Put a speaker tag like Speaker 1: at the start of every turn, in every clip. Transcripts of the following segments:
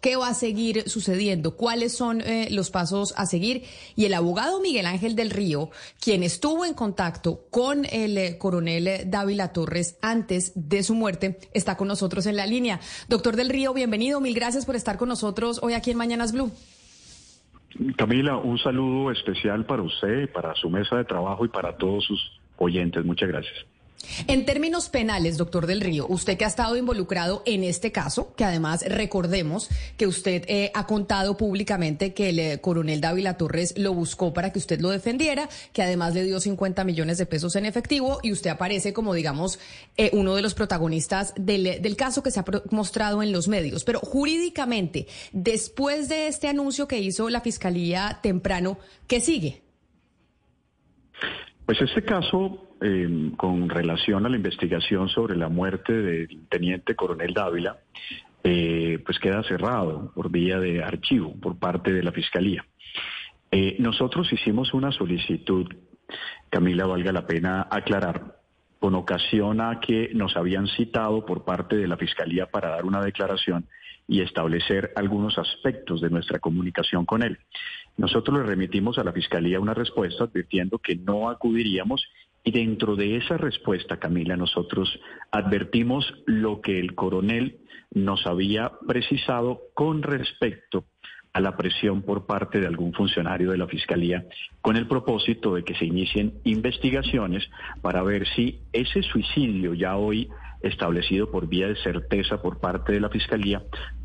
Speaker 1: ¿Qué va a seguir sucediendo? ¿Cuáles son eh, los pasos a seguir? Y el abogado Miguel Ángel del Río, quien estuvo en contacto con el eh, coronel Dávila Torres antes de su muerte, está con nosotros en la línea. Doctor del Río, bienvenido. Mil gracias por estar con nosotros hoy aquí en Mañanas Blue.
Speaker 2: Camila, un saludo especial para usted, para su mesa de trabajo y para todos sus oyentes. Muchas gracias.
Speaker 1: En términos penales, doctor Del Río, usted que ha estado involucrado en este caso, que además recordemos que usted eh, ha contado públicamente que el eh, coronel Dávila Torres lo buscó para que usted lo defendiera, que además le dio 50 millones de pesos en efectivo y usted aparece como, digamos, eh, uno de los protagonistas del, del caso que se ha mostrado en los medios. Pero jurídicamente, después de este anuncio que hizo la Fiscalía temprano, ¿qué sigue?
Speaker 2: Pues este caso eh, con relación a la investigación sobre la muerte del teniente coronel Dávila, eh, pues queda cerrado por vía de archivo por parte de la Fiscalía. Eh, nosotros hicimos una solicitud, Camila, valga la pena aclarar, con ocasión a que nos habían citado por parte de la Fiscalía para dar una declaración y establecer algunos aspectos de nuestra comunicación con él. Nosotros le remitimos a la Fiscalía una respuesta advirtiendo que no acudiríamos y dentro de esa respuesta, Camila, nosotros advertimos lo que el coronel nos había precisado con respecto a la presión por parte de algún funcionario de la Fiscalía con el propósito de que se inicien investigaciones para ver si ese suicidio ya hoy establecido por vía de certeza por parte de la Fiscalía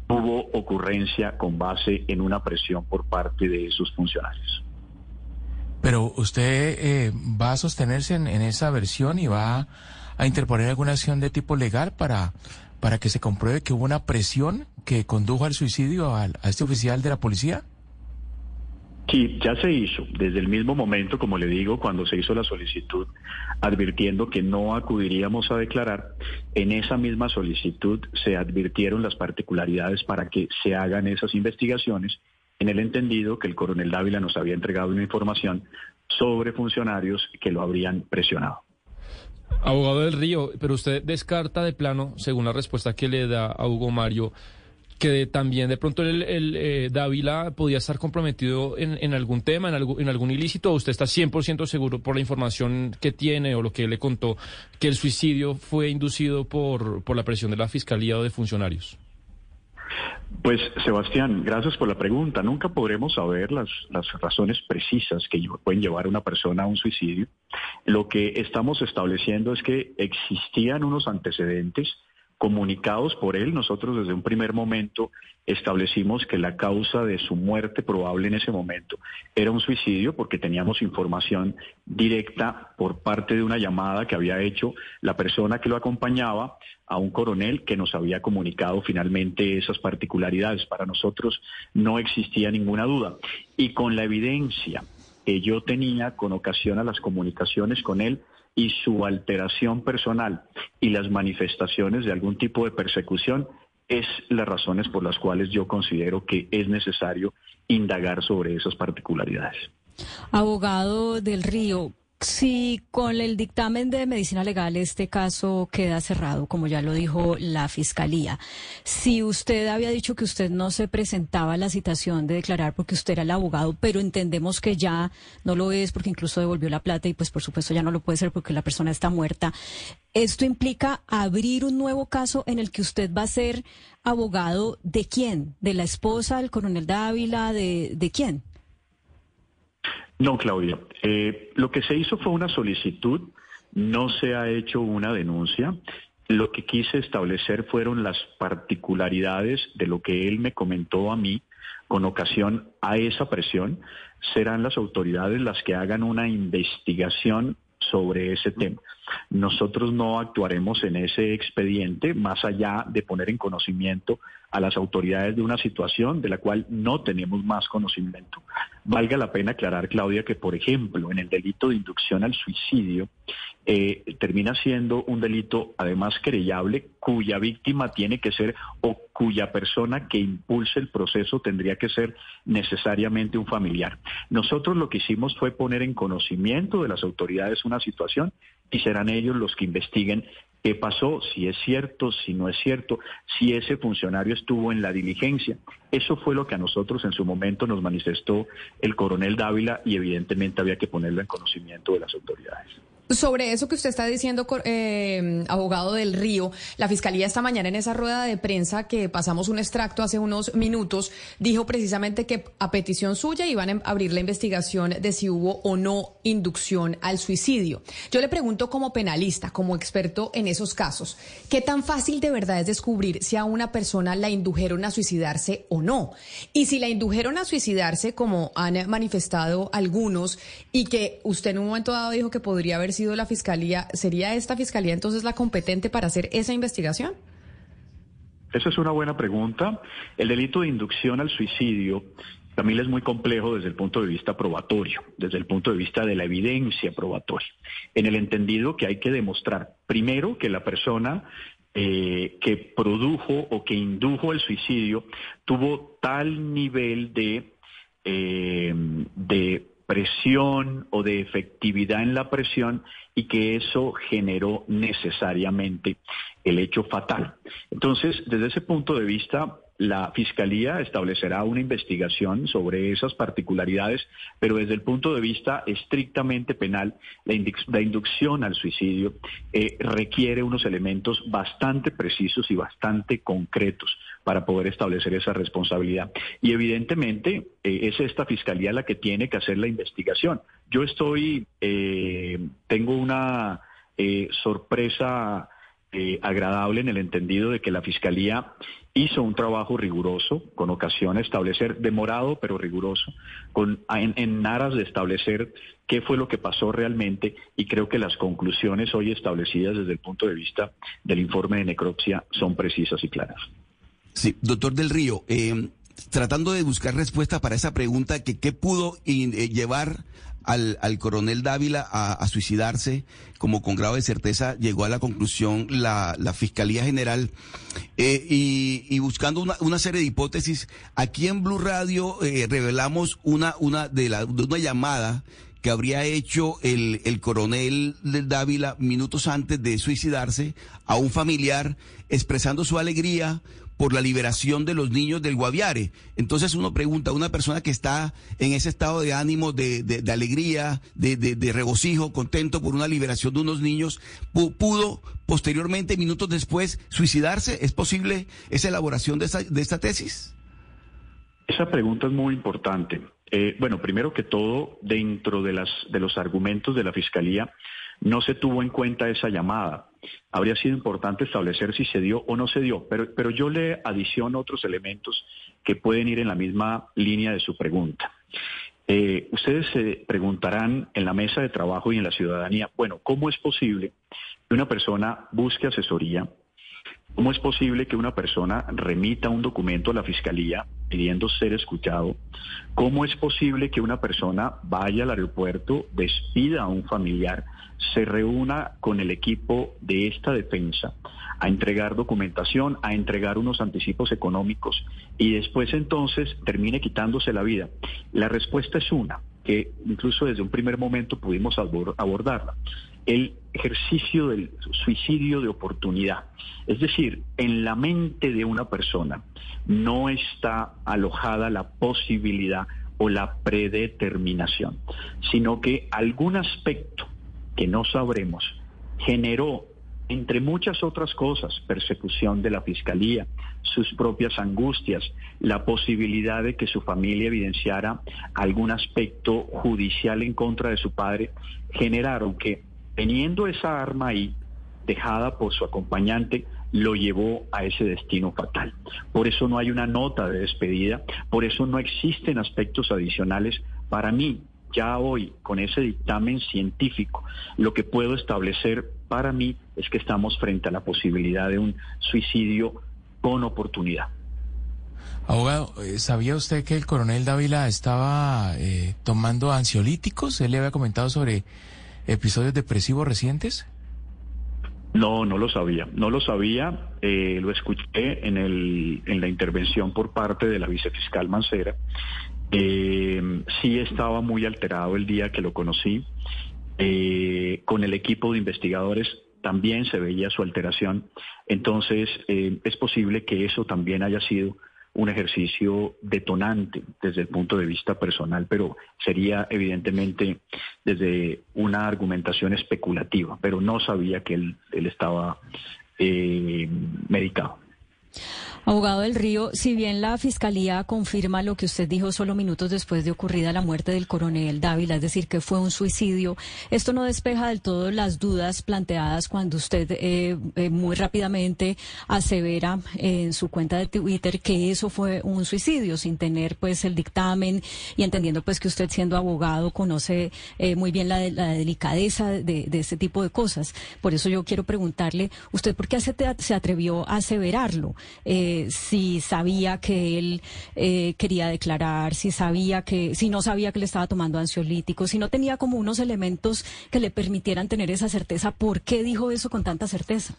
Speaker 2: tuvo ocurrencia con base en una presión por parte de esos funcionarios.
Speaker 3: Pero usted eh, va a sostenerse en, esa versión y va a interponer alguna acción de tipo legal para, para que se compruebe que hubo una presión que condujo al suicidio a, a este oficial de la policía.
Speaker 2: Sí, ya se hizo. Desde el mismo momento, como le digo, cuando se hizo la solicitud, advirtiendo que no acudiríamos a declarar, en esa misma solicitud se advirtieron las particularidades para que se hagan esas investigaciones en el entendido que el coronel Dávila nos había entregado una información sobre funcionarios que lo habrían presionado.
Speaker 4: Abogado del Río, pero usted descarta de plano, según la respuesta que le da a Hugo Mario, que también de pronto el, eh, Dávila podía estar comprometido en, algún tema, en, en algún ilícito, usted está 100% seguro por la información que tiene o lo que le contó, que el suicidio fue inducido por, por la presión de la Fiscalía o de funcionarios.
Speaker 2: Pues Sebastián, gracias por la pregunta. Nunca podremos saber las, las razones precisas que pueden llevar a una persona a un suicidio. Lo que estamos estableciendo es que existían unos antecedentes comunicados por él, nosotros desde un primer momento establecimos que la causa de su muerte probable en ese momento era un suicidio porque teníamos información directa por parte de una llamada que había hecho la persona que lo acompañaba a un coronel que nos había comunicado finalmente esas particularidades. Para nosotros no existía ninguna duda. Y con la evidencia que yo tenía con ocasión a las comunicaciones con él, y su alteración personal y las manifestaciones de algún tipo de persecución es las razones por las cuales yo considero que es necesario indagar sobre esas particularidades.
Speaker 1: Abogado del Río, si con el dictamen de medicina legal este caso queda cerrado, como ya lo dijo la fiscalía, si usted había dicho que usted no se presentaba a la citación de declarar porque usted era el abogado, pero entendemos que ya no lo es porque incluso devolvió la plata y pues por supuesto ya no lo puede ser porque la persona está muerta, ¿esto implica abrir un nuevo caso en el que usted va a ser abogado de quién? ¿De la esposa del coronel Dávila? ¿De, de quién?
Speaker 2: No, Claudia. Eh, lo que se hizo fue una solicitud, no se ha hecho una denuncia. Lo que quise establecer fueron las particularidades de lo que él me comentó a mí con ocasión a esa presión. Serán las autoridades las que hagan una investigación sobre ese tema. Nosotros no actuaremos en ese expediente más allá de poner en conocimiento a las autoridades de una situación de la cual no tenemos más conocimiento. Valga la pena aclarar, Claudia, que por ejemplo en el delito de inducción al suicidio eh, termina siendo un delito además querellable cuya víctima tiene que ser o cuya persona que impulse el proceso tendría que ser necesariamente un familiar. Nosotros lo que hicimos fue poner en conocimiento de las autoridades una situación y serán ellos los que investiguen qué pasó, si es cierto, si no es cierto, si ese funcionario estuvo en la diligencia. Eso fue lo que a nosotros en su momento nos manifestó el coronel Dávila y evidentemente había que ponerlo en conocimiento de las autoridades.
Speaker 5: Sobre eso que usted está diciendo, eh, abogado del Río, la Fiscalía esta mañana en esa rueda de prensa que pasamos un extracto hace unos minutos, dijo precisamente que a petición suya iban a abrir la investigación de si hubo o no inducción al suicidio. Yo le pregunto como penalista, como experto en esos casos, ¿qué tan fácil de verdad es descubrir si a una persona la indujeron a suicidarse o no? Y si la indujeron a suicidarse, como han manifestado algunos, y que usted en un momento dado dijo que podría haber sido la fiscalía, ¿sería esta fiscalía entonces la competente para hacer esa investigación?
Speaker 2: Esa es una buena pregunta. El delito de inducción al suicidio también es muy complejo desde el punto de vista probatorio, desde el punto de vista de la evidencia probatoria, en el entendido que hay que demostrar, primero, que la persona eh, que produjo o que indujo el suicidio tuvo tal nivel de, eh, de presión o de efectividad en la presión y que eso generó necesariamente el hecho fatal. Entonces, desde ese punto de vista, la Fiscalía establecerá una investigación sobre esas particularidades, pero desde el punto de vista estrictamente penal, la, inducción al suicidio eh, requiere unos elementos bastante precisos y bastante concretos para poder establecer esa responsabilidad. Y evidentemente eh, es esta Fiscalía la que tiene que hacer la investigación. Yo estoy, eh, tengo una sorpresa agradable en el entendido de que la Fiscalía hizo un trabajo riguroso, con ocasión de establecer, demorado pero riguroso, con, en, aras de establecer qué fue lo que pasó realmente y creo que las conclusiones hoy establecidas desde el punto de vista del informe de necropsia son precisas y claras.
Speaker 6: Sí, doctor del Río, eh, tratando de buscar respuesta para esa pregunta, que qué pudo eh, llevar al, al coronel Dávila a, suicidarse, como con grado de certeza llegó a la conclusión la, la Fiscalía General, eh, y, buscando una, una, serie de hipótesis, aquí en Blue Radio eh, revelamos una, una, de la, de una llamada que habría hecho el, el coronel Dávila minutos antes de suicidarse a un familiar expresando su alegría por la liberación de los niños del Guaviare. Entonces uno pregunta, una persona que está en ese estado de ánimo, de, de, alegría, de, de, regocijo, contento por una liberación de unos niños, pudo posteriormente, minutos después, suicidarse. ¿Es posible esa elaboración de esta, de esta tesis?
Speaker 2: Esa pregunta es muy importante. Eh, bueno, primero que todo, dentro de, las, de los argumentos de la Fiscalía, no se tuvo en cuenta esa llamada. Habría sido importante establecer si se dio o no se dio, pero, pero yo le adiciono otros elementos que pueden ir en la misma línea de su pregunta. Eh, ustedes se preguntarán en la mesa de trabajo y en la ciudadanía, bueno, ¿cómo es posible que una persona busque asesoría? ¿Cómo es posible que una persona remita un documento a la fiscalía pidiendo ser escuchado? ¿Cómo es posible que una persona vaya al aeropuerto, despida a un familiar, se reúna con el equipo de esta defensa a entregar documentación, a entregar unos anticipos económicos y después entonces termine quitándose la vida? La respuesta es una, que incluso desde un primer momento pudimos abordarla. El ejercicio del suicidio de oportunidad. Es decir, en la mente de una persona no está alojada la posibilidad o la predeterminación, sino que algún aspecto que no sabremos generó, entre muchas otras cosas, persecución de la fiscalía, sus propias angustias, la posibilidad de que su familia evidenciara algún aspecto judicial en contra de su padre, generaron que teniendo esa arma ahí, dejada por su acompañante, lo llevó a ese destino fatal. Por eso no hay una nota de despedida, por eso no existen aspectos adicionales. Para mí, ya hoy, con ese dictamen científico, lo que puedo establecer para mí es que estamos frente a la posibilidad de un suicidio con oportunidad.
Speaker 3: Abogado, eh, ¿sabía usted que el coronel Dávila estaba eh, tomando ansiolíticos? ¿Él le había comentado sobre episodios depresivos recientes?
Speaker 2: No, no lo sabía, no lo sabía, eh, lo escuché en, el, en la intervención por parte de la vicefiscal Mancera. Eh, sí estaba muy alterado el día que lo conocí. Eh, con el equipo de investigadores también se veía su alteración. Entonces, es posible que eso también haya sido un ejercicio detonante desde el punto de vista personal, pero sería evidentemente desde una argumentación especulativa, pero no sabía que él, él estaba eh, medicado.
Speaker 1: Abogado del Río, si bien la Fiscalía confirma lo que usted dijo solo minutos después de ocurrida la muerte del coronel Dávila, es decir, que fue un suicidio, esto no despeja del todo las dudas planteadas cuando usted eh, eh, muy rápidamente asevera en su cuenta de Twitter que eso fue un suicidio sin tener pues el dictamen y entendiendo pues que usted siendo abogado conoce eh, muy bien la, delicadeza de, este tipo de cosas. Por eso yo quiero preguntarle, ¿usted por qué se, se atrevió a aseverarlo? Si sabía que él eh, quería declarar, si sabía que, si no sabía que le estaba tomando ansiolíticos, si no tenía como unos elementos que le permitieran tener esa certeza, ¿por qué dijo eso con tanta certeza?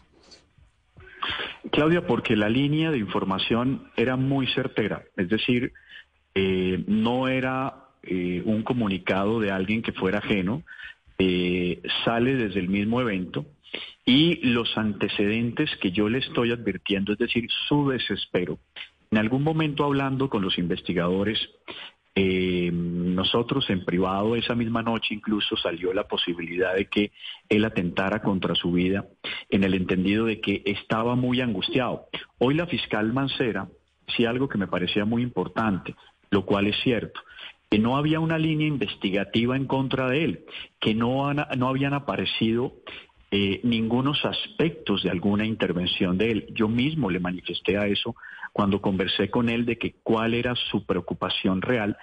Speaker 2: Claudia, porque la línea de información era muy certera, es decir, eh, no era eh, un comunicado de alguien que fuera ajeno, sale desde el mismo evento y los antecedentes que yo le estoy advirtiendo, es decir, su desespero. En algún momento hablando con los investigadores, eh, nosotros en privado esa misma noche incluso salió la posibilidad de que él atentara contra su vida en el entendido de que estaba muy angustiado. Hoy la fiscal Mancera, sí algo que me parecía muy importante, lo cual es cierto, que no había una línea investigativa en contra de él, que no, no habían aparecido eh, ningunos aspectos de alguna intervención de él. Yo mismo le manifesté a eso cuando conversé con él de que cuál era su preocupación real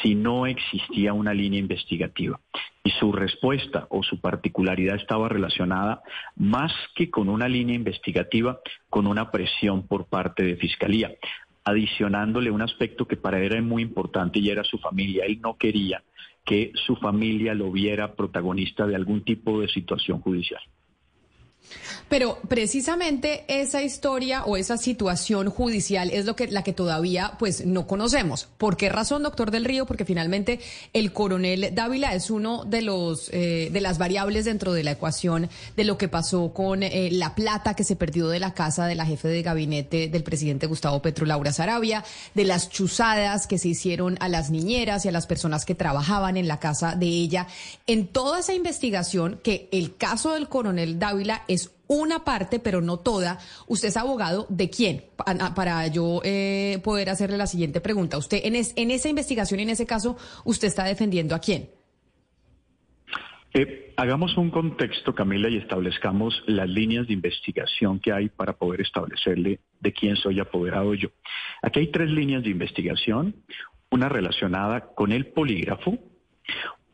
Speaker 2: si no existía una línea investigativa. Y su respuesta o su particularidad estaba relacionada más que con una línea investigativa, con una presión por parte de Fiscalía, adicionándole un aspecto que para él era muy importante y era su familia. Él no quería que su familia lo viera protagonista de algún tipo de situación judicial.
Speaker 5: Pero precisamente esa historia o esa situación judicial es lo que la que todavía pues no conocemos. ¿Por qué razón, doctor del Río? Porque finalmente el coronel Dávila es uno de los eh, de las variables dentro de la ecuación de lo que pasó con eh, la plata que se perdió de la casa de la jefe de gabinete del presidente Gustavo Petro, Laura Sarabia, de las chuzadas que se hicieron a las niñeras y a las personas que trabajaban en la casa de ella. En toda esa investigación que el caso del coronel Dávila una parte, pero no toda. Usted es abogado de quién? Para yo eh, poder hacerle la siguiente pregunta. Usted en, esa investigación en ese caso, ¿usted está defendiendo a quién?
Speaker 2: Eh, hagamos un contexto, Camila, y establezcamos las líneas de investigación que hay para poder establecerle de quién soy apoderado yo. Aquí hay tres líneas de investigación, una relacionada con el polígrafo,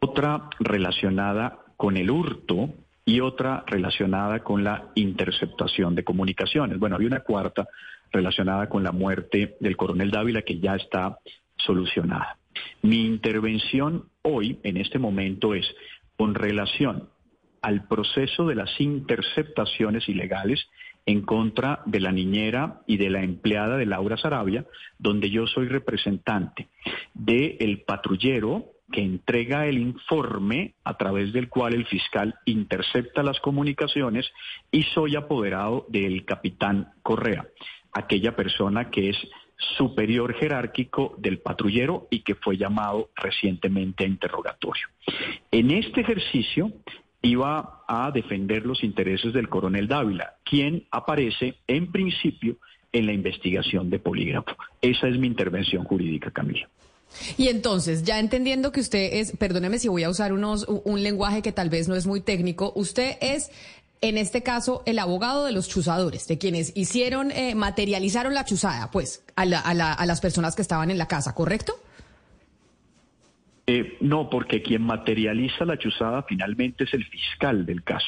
Speaker 2: otra relacionada con el hurto y otra relacionada con la interceptación de comunicaciones. Bueno, había una cuarta relacionada con la muerte del coronel Dávila que ya está solucionada. Mi intervención hoy, en este momento, es con relación al proceso de las interceptaciones ilegales en contra de la niñera y de la empleada de Laura Sarabia, donde yo soy representante del patrullero que entrega el informe a través del cual el fiscal intercepta las comunicaciones y soy apoderado del capitán Correa, aquella persona que es superior jerárquico del patrullero y que fue llamado recientemente a interrogatorio. En este ejercicio iba a defender los intereses del coronel Dávila, quien aparece en principio en la investigación de polígrafo. Esa es mi intervención jurídica, Camila.
Speaker 5: Y entonces, ya entendiendo que usted es, perdóneme si voy a usar unos, un lenguaje que tal vez no es muy técnico, usted es en este caso, el abogado de los chuzadores, de quienes hicieron, eh, materializaron la chuzada, pues, a, a, las personas que estaban en la casa, ¿correcto?
Speaker 2: Eh, no, porque quien materializa la chuzada finalmente es el fiscal del caso.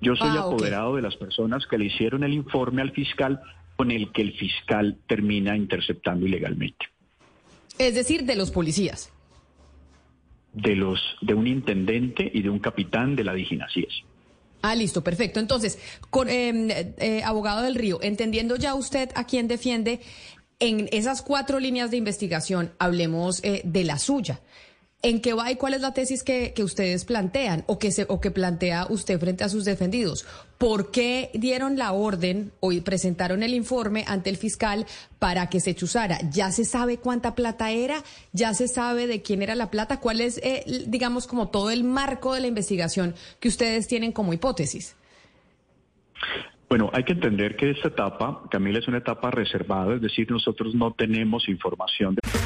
Speaker 2: Yo soy
Speaker 5: Ah,
Speaker 2: apoderado de las personas que le hicieron el informe al fiscal con el que el fiscal termina interceptando ilegalmente.
Speaker 5: Es decir, de los policías.
Speaker 2: De los de un intendente y de un capitán de la es.
Speaker 5: Ah, listo, perfecto. Entonces, con, eh, eh, abogado del Río, entendiendo ya usted a quién defiende, en esas cuatro líneas de investigación, hablemos eh, de la suya. ¿En qué va y cuál es la tesis que, que ustedes plantean o que, se, o que plantea usted frente a sus defendidos? ¿Por qué dieron la orden o presentaron el informe ante el fiscal para que se chuzara? ¿Ya se sabe cuánta plata era? ¿Ya se sabe de quién era la plata? ¿Cuál es, eh, digamos, como todo el marco de la investigación que ustedes tienen como hipótesis?
Speaker 2: Bueno, hay que entender que esta etapa, Camila, es una etapa reservada, es decir, nosotros no tenemos información de...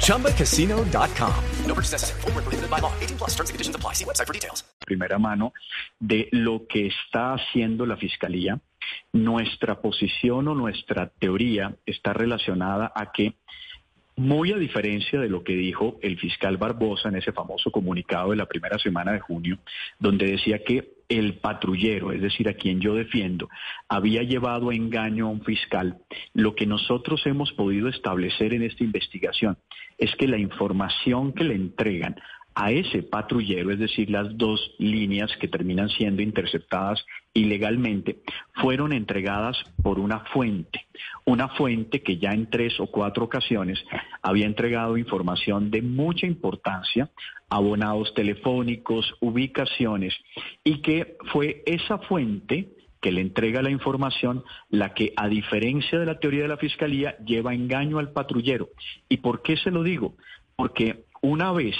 Speaker 7: ChumbaCasino.com. No purchase necessary. Void where prohibited by law. 18 plus terms and conditions apply. See website for details.
Speaker 2: primera mano de lo que está haciendo la Fiscalía. Nuestra posición o nuestra teoría está relacionada a que, muy a diferencia de lo que dijo el fiscal Barbosa en ese famoso comunicado de la primera semana de junio, donde decía que el patrullero, es decir, a quien yo defiendo, había llevado a engaño a un fiscal, lo que nosotros hemos podido establecer en esta investigación es que la información que le entregan a ese patrullero, es decir, las dos líneas que terminan siendo interceptadas ilegalmente, fueron entregadas por una fuente, una fuente que ya en tres o cuatro ocasiones había entregado información de mucha importancia, abonados telefónicos, ubicaciones, y que fue esa fuente que le entrega la información la que, a diferencia de la teoría de la Fiscalía, lleva engaño al patrullero. ¿Y por qué se lo digo? Porque una vez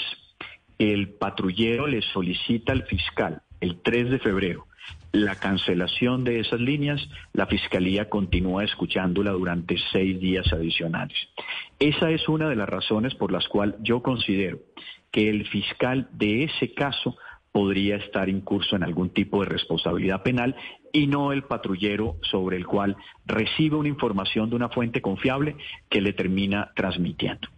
Speaker 2: el patrullero le solicita al fiscal el 3 de febrero la cancelación de esas líneas, la Fiscalía continúa escuchándola durante seis días adicionales. Esa es una de las razones por las cuales yo considero que el fiscal de ese caso podría estar incurso en algún tipo de responsabilidad penal y no el patrullero sobre el cual recibe una información de una fuente confiable que le termina transmitiendo.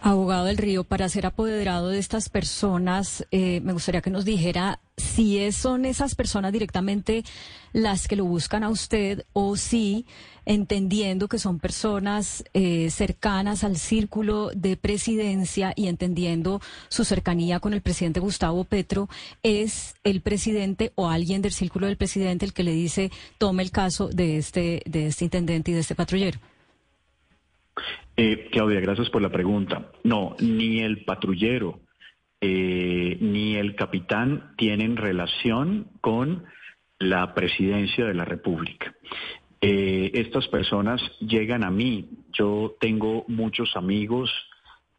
Speaker 1: Abogado del Río, para ser apoderado de estas personas, eh, me gustaría que nos dijera si son esas personas directamente las que lo buscan a usted o si, entendiendo que son personas eh, cercanas al círculo de presidencia y entendiendo su cercanía con el presidente Gustavo Petro, es el presidente o alguien del círculo del presidente el que le dice tome el caso de este, de este intendente y de este patrullero.
Speaker 2: Eh, Claudia, gracias por la pregunta. No, ni el patrullero eh, ni el capitán tienen relación con la presidencia de la República. Eh, estas personas llegan a mí. Yo tengo muchos amigos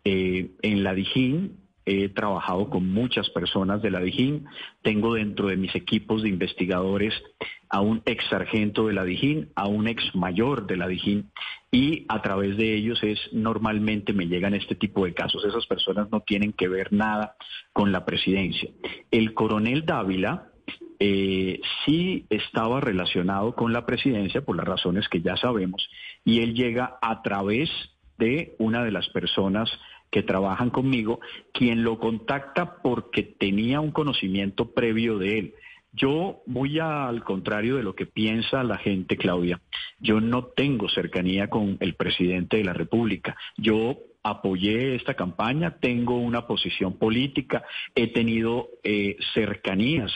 Speaker 2: eh, en la Dijín. He trabajado con muchas personas de la Dijín. Tengo dentro de mis equipos de investigadores a un ex sargento de la Dijín, a un ex mayor de la Dijín, y a través de ellos es normalmente me llegan este tipo de casos. Esas personas no tienen que ver nada con la presidencia. El coronel Dávila eh, sí estaba relacionado con la presidencia por las razones que ya sabemos, y él llega a través de una de las personas que trabajan conmigo, quien lo contacta porque tenía un conocimiento previo de él. Yo, muy al contrario de lo que piensa la gente, Claudia, yo no tengo cercanía con el presidente de la República. Yo apoyé esta campaña, tengo una posición política, he tenido eh, cercanías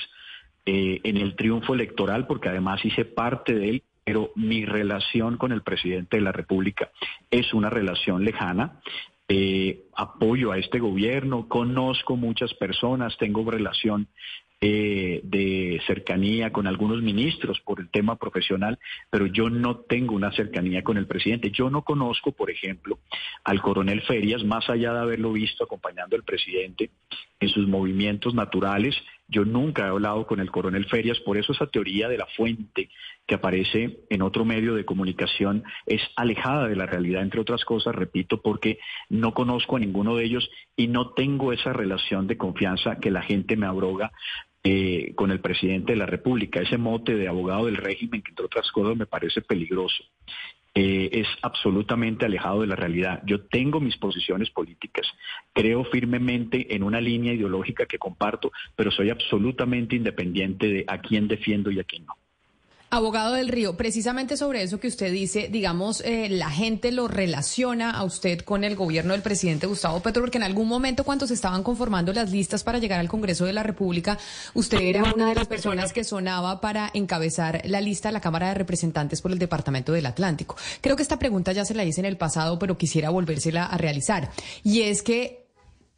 Speaker 2: eh, en el triunfo electoral porque además hice parte de él, pero mi relación con el presidente de la República es una relación lejana. Eh, apoyo a este gobierno, conozco muchas personas, tengo relación de cercanía con algunos ministros por el tema profesional, pero yo no tengo una cercanía con el presidente. Yo no conozco, por ejemplo, al coronel Ferias, más allá de haberlo visto acompañando al presidente en sus movimientos naturales Yo nunca he hablado con el coronel Ferias, por eso esa teoría de la fuente que aparece en otro medio de comunicación es alejada de la realidad, entre otras cosas, repito, porque no conozco a ninguno de ellos y no tengo esa relación de confianza que la gente me abroga eh, con el presidente de la República. Ese mote de abogado del régimen, que entre otras cosas me parece peligroso. Eh, es absolutamente alejado de la realidad. Yo tengo mis posiciones políticas, creo firmemente en una línea ideológica que comparto, pero soy absolutamente independiente de a quién defiendo y a quién no.
Speaker 5: Abogado del Río, precisamente sobre eso que usted dice, digamos, eh, la gente lo relaciona a usted con el gobierno del presidente Gustavo Petro, porque en algún momento cuando se estaban conformando las listas para llegar al Congreso de la República, usted era una de las personas que sonaba para encabezar la lista a la Cámara de Representantes por el Departamento del Atlántico. Creo que esta pregunta ya se la hice en el pasado, pero quisiera volvérsela a realizar. Y es que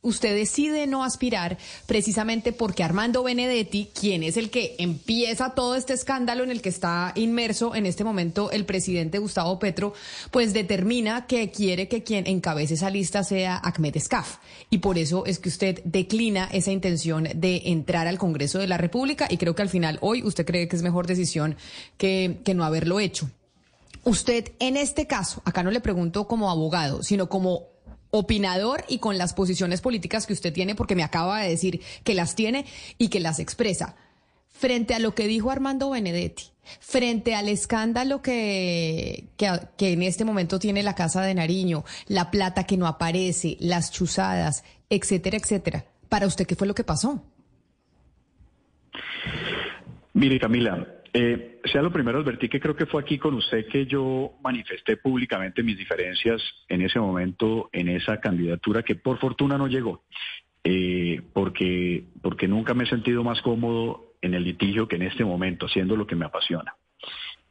Speaker 5: usted decide no aspirar precisamente porque Armando Benedetti, quien es el que empieza todo este escándalo en el que está inmerso en este momento el presidente Gustavo Petro, pues determina que quiere que quien encabece esa lista sea Ahmed Escaf. Y por eso es que usted declina esa intención de entrar al Congreso de la República y creo que al final hoy usted cree que es mejor decisión que, que no haberlo hecho. Usted en este caso, acá no le pregunto como abogado, sino como opinador y con las posiciones políticas que usted tiene, porque me acaba de decir que las tiene y que las expresa. Frente a lo que dijo Armando Benedetti, frente al escándalo que, que, en este momento tiene la Casa de Nariño, la plata que no aparece, las chuzadas, etcétera, etcétera. ¿Para usted qué fue lo que pasó?
Speaker 2: Mire, Camila, eh, sea lo primero, advertí que creo que fue aquí con usted que yo manifesté públicamente mis diferencias en ese momento, en esa candidatura que por fortuna no llegó, eh, porque, porque nunca me he sentido más cómodo en el litigio que en este momento, haciendo lo que me apasiona.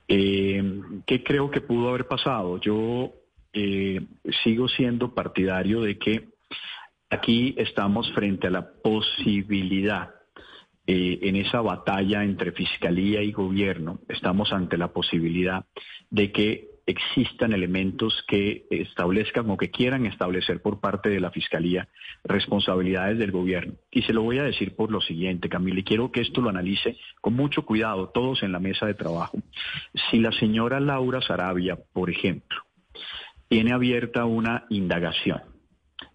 Speaker 2: Eh, ¿Qué creo que pudo haber pasado? Yo eh, sigo siendo partidario de que aquí estamos frente a la posibilidad eh, en esa batalla entre fiscalía y gobierno, estamos ante la posibilidad de que existan elementos que establezcan o que quieran establecer por parte de la Fiscalía responsabilidades del gobierno. Y se lo voy a decir por lo siguiente, Camila, y quiero que esto lo analice con mucho cuidado todos en la mesa de trabajo. Si la señora Laura Sarabia, por ejemplo, tiene abierta una indagación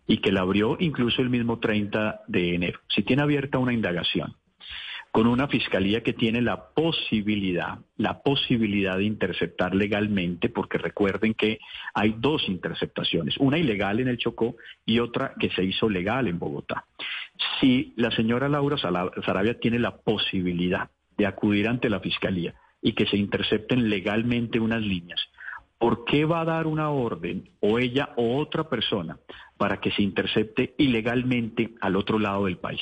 Speaker 2: y que la abrió incluso el mismo 30 de enero, si tiene abierta una indagación con una fiscalía que tiene la posibilidad, la posibilidad de interceptar legalmente, porque recuerden que hay dos interceptaciones, una ilegal en el Chocó y otra que se hizo legal en Bogotá. Si la señora Laura Sarabia tiene la posibilidad de acudir ante la fiscalía y que se intercepten legalmente unas líneas, ¿por qué va a dar una orden o ella o otra persona para que se intercepte ilegalmente al otro lado del país?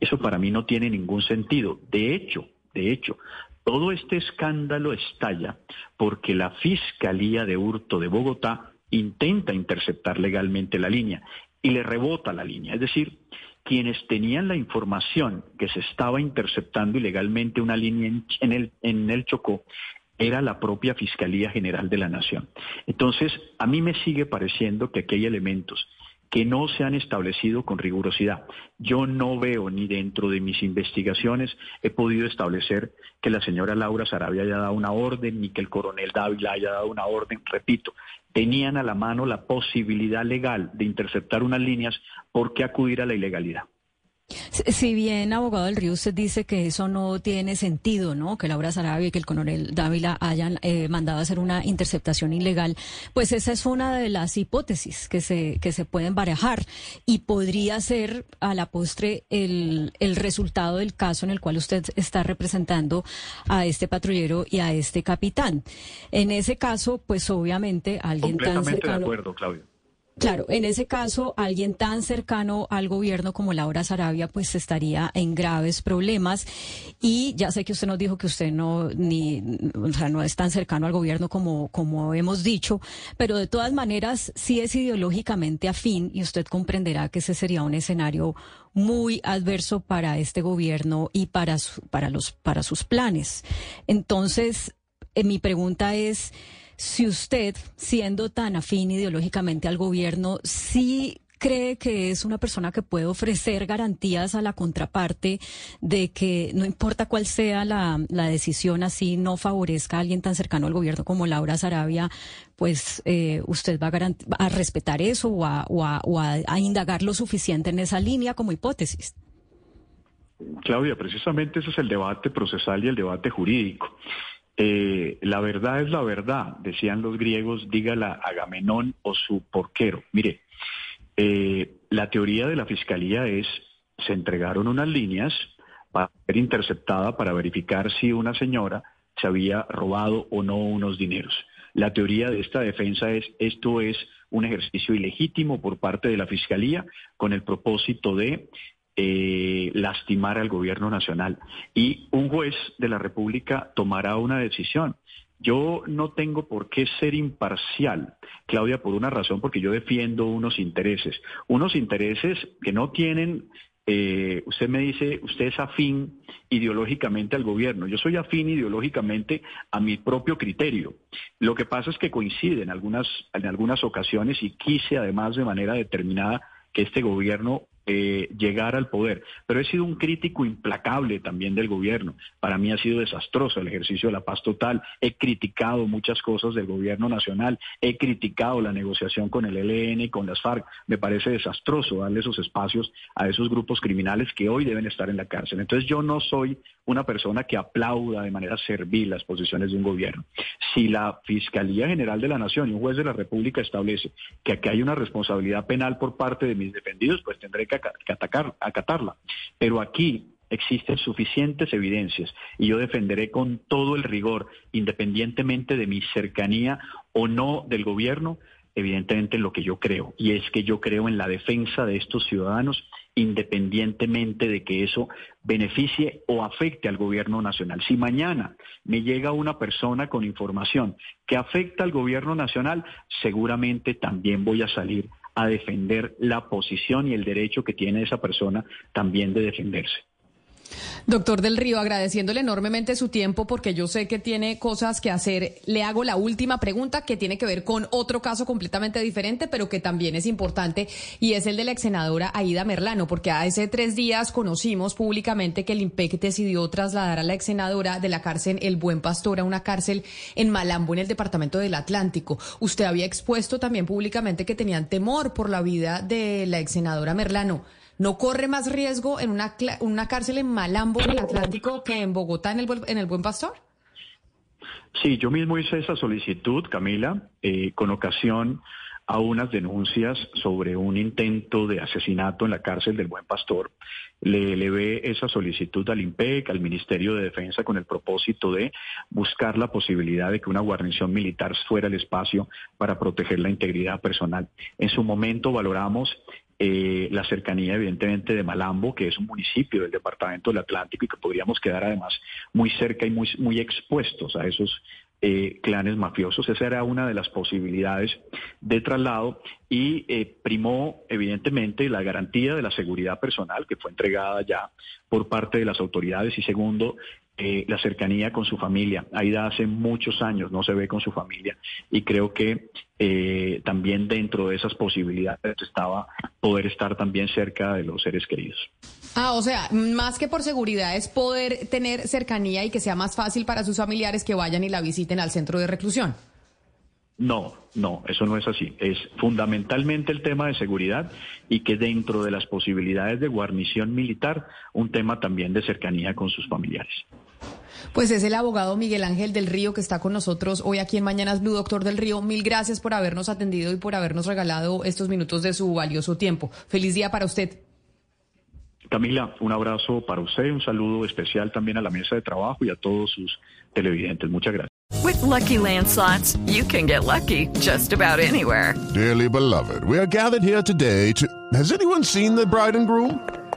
Speaker 2: Eso para mí no tiene ningún sentido. De hecho, de hecho, todo este escándalo estalla porque la Fiscalía de Hurto de Bogotá intenta interceptar legalmente la línea y le rebota la línea. Es decir, quienes tenían la información que se estaba interceptando ilegalmente una línea en, el, en el Chocó era la propia Fiscalía General de la Nación. Entonces, a mí me sigue pareciendo que aquí hay elementos que no se han establecido con rigurosidad. Yo no veo ni dentro de mis investigaciones he podido establecer que la señora Laura Sarabia haya dado una orden ni que el coronel Dávila haya dado una orden. Repito, tenían a la mano la posibilidad legal de interceptar unas líneas, ¿por qué acudir a la ilegalidad?
Speaker 1: Si bien, abogado del Río, usted dice que eso no tiene sentido, ¿no? Que Laura Sarabia y que el coronel Dávila hayan eh, mandado a hacer una interceptación ilegal, pues esa es una de las hipótesis que se, que se pueden barajar y podría ser a la postre el, el resultado del caso en el cual usted está representando a este patrullero y a este capitán. En ese caso, pues obviamente alguien tan cercano.
Speaker 2: de acuerdo, Claudio.
Speaker 1: Claro, en ese caso, alguien tan cercano al gobierno como Laura Sarabia, pues estaría en graves problemas. Y ya sé que usted nos dijo que usted no, ni, o sea, no es tan cercano al gobierno como, como hemos dicho, pero de todas maneras sí es ideológicamente afín y usted comprenderá que ese sería un escenario muy adverso para este gobierno y para, para, los, para sus planes. Entonces, eh, mi pregunta es, si usted, siendo tan afín ideológicamente al gobierno, sí cree que es una persona que puede ofrecer garantías a la contraparte de que no importa cuál sea la, decisión, así no favorezca a alguien tan cercano al gobierno como Laura Sarabia, pues eh, usted va a, a, respetar eso o, a indagar lo suficiente en esa línea como hipótesis?
Speaker 2: Claudia, precisamente ese es el debate procesal y el debate jurídico. Eh, la verdad es la verdad, decían los griegos, dígala Agamenón o su porquero. Mire, eh, la teoría de la fiscalía es, se entregaron unas líneas para ser interceptada para verificar si una señora se había robado o no unos dineros. La teoría de esta defensa es, esto es un ejercicio ilegítimo por parte de la Fiscalía con el propósito de eh, lastimar al gobierno nacional. Y un juez de la República tomará una decisión. Yo no tengo por qué ser imparcial, Claudia, por una razón, porque yo defiendo unos intereses, unos intereses que no tienen, eh, usted me dice, usted es afín ideológicamente al gobierno, yo soy afín ideológicamente a mi propio criterio. Lo que pasa es que coincide en algunas, en algunas ocasiones y quise además de manera determinada que este gobierno eh, llegar al poder. Pero he sido un crítico implacable también del gobierno. Para mí ha sido desastroso el ejercicio de la paz total. He criticado muchas cosas del gobierno nacional. He criticado la negociación con el ELN y con las FARC. Me parece desastroso darle esos espacios a esos grupos criminales que hoy deben estar en la cárcel. Entonces yo no soy una persona que aplauda de manera servil las posiciones de un gobierno. Si la Fiscalía General de la Nación y un juez de la República establece que aquí hay una responsabilidad penal por parte de mis defendidos, pues tendré que acatarla. Pero aquí existen suficientes evidencias y yo defenderé con todo el rigor, independientemente de mi cercanía o no del gobierno, evidentemente lo que yo creo, y es que yo creo en la defensa de estos ciudadanos independientemente de que eso beneficie o afecte al gobierno nacional. Si mañana me llega una persona con información que afecta al gobierno nacional, seguramente también voy a salir a defender la posición y el derecho que tiene esa persona también de defenderse.
Speaker 5: Doctor del Río, agradeciéndole enormemente su tiempo porque yo sé que tiene cosas que hacer. Le hago la última pregunta que tiene que ver con otro caso completamente diferente, pero que también es importante y es el de la ex senadora Aida Merlano, porque hace tres días conocimos públicamente que el IMPEC decidió trasladar a la ex senadora de la cárcel El Buen Pastor a una cárcel en Malambo, en el departamento del Atlántico. Usted había expuesto también públicamente que tenían temor por la vida de la ex senadora Merlano. ¿No corre más riesgo en una, una cárcel en Malambo, en el Atlántico, que en Bogotá, en el, en el Buen Pastor?
Speaker 2: Sí, yo mismo hice esa solicitud, Camila, eh, con ocasión a unas denuncias sobre un intento de asesinato en la cárcel del Buen Pastor. Le elevé esa solicitud al IMPEC, al Ministerio de Defensa, con el propósito de buscar la posibilidad de que una guarnición militar fuera el espacio para proteger la integridad personal. En su momento valoramos eh, la cercanía evidentemente de Malambo, que es un municipio del departamento del Atlántico y que podríamos quedar además muy cerca y muy, muy expuestos a esos eh, clanes mafiosos. Esa era una de las posibilidades de traslado y eh, primó evidentemente la garantía de la seguridad personal que fue entregada ya por parte de las autoridades y segundo eh, la cercanía con su familia. Aida hace muchos años no se ve con su familia y creo que eh, también dentro de esas posibilidades estaba poder estar también cerca de los seres queridos.
Speaker 5: Ah, o sea, más que por seguridad es poder tener cercanía y que sea más fácil para sus familiares que vayan y la visiten al centro de reclusión.
Speaker 2: No, no, eso no es así. Es fundamentalmente el tema de seguridad y que dentro de las posibilidades de guarnición militar, un tema también de cercanía con sus familiares.
Speaker 5: Pues es el abogado Miguel Ángel del Río que está con nosotros hoy aquí en Mañanas Blue, doctor del Río. Mil gracias por habernos atendido y por habernos regalado estos minutos de su valioso tiempo. Feliz día para usted.
Speaker 2: Camila, un abrazo para usted, un saludo especial también a la mesa de trabajo y a todos sus televidentes. Muchas gracias.
Speaker 8: With lucky landslots, you can get lucky just about anywhere.
Speaker 9: Dearly beloved, we are gathered here today to. Has anyone seen the bride and groom?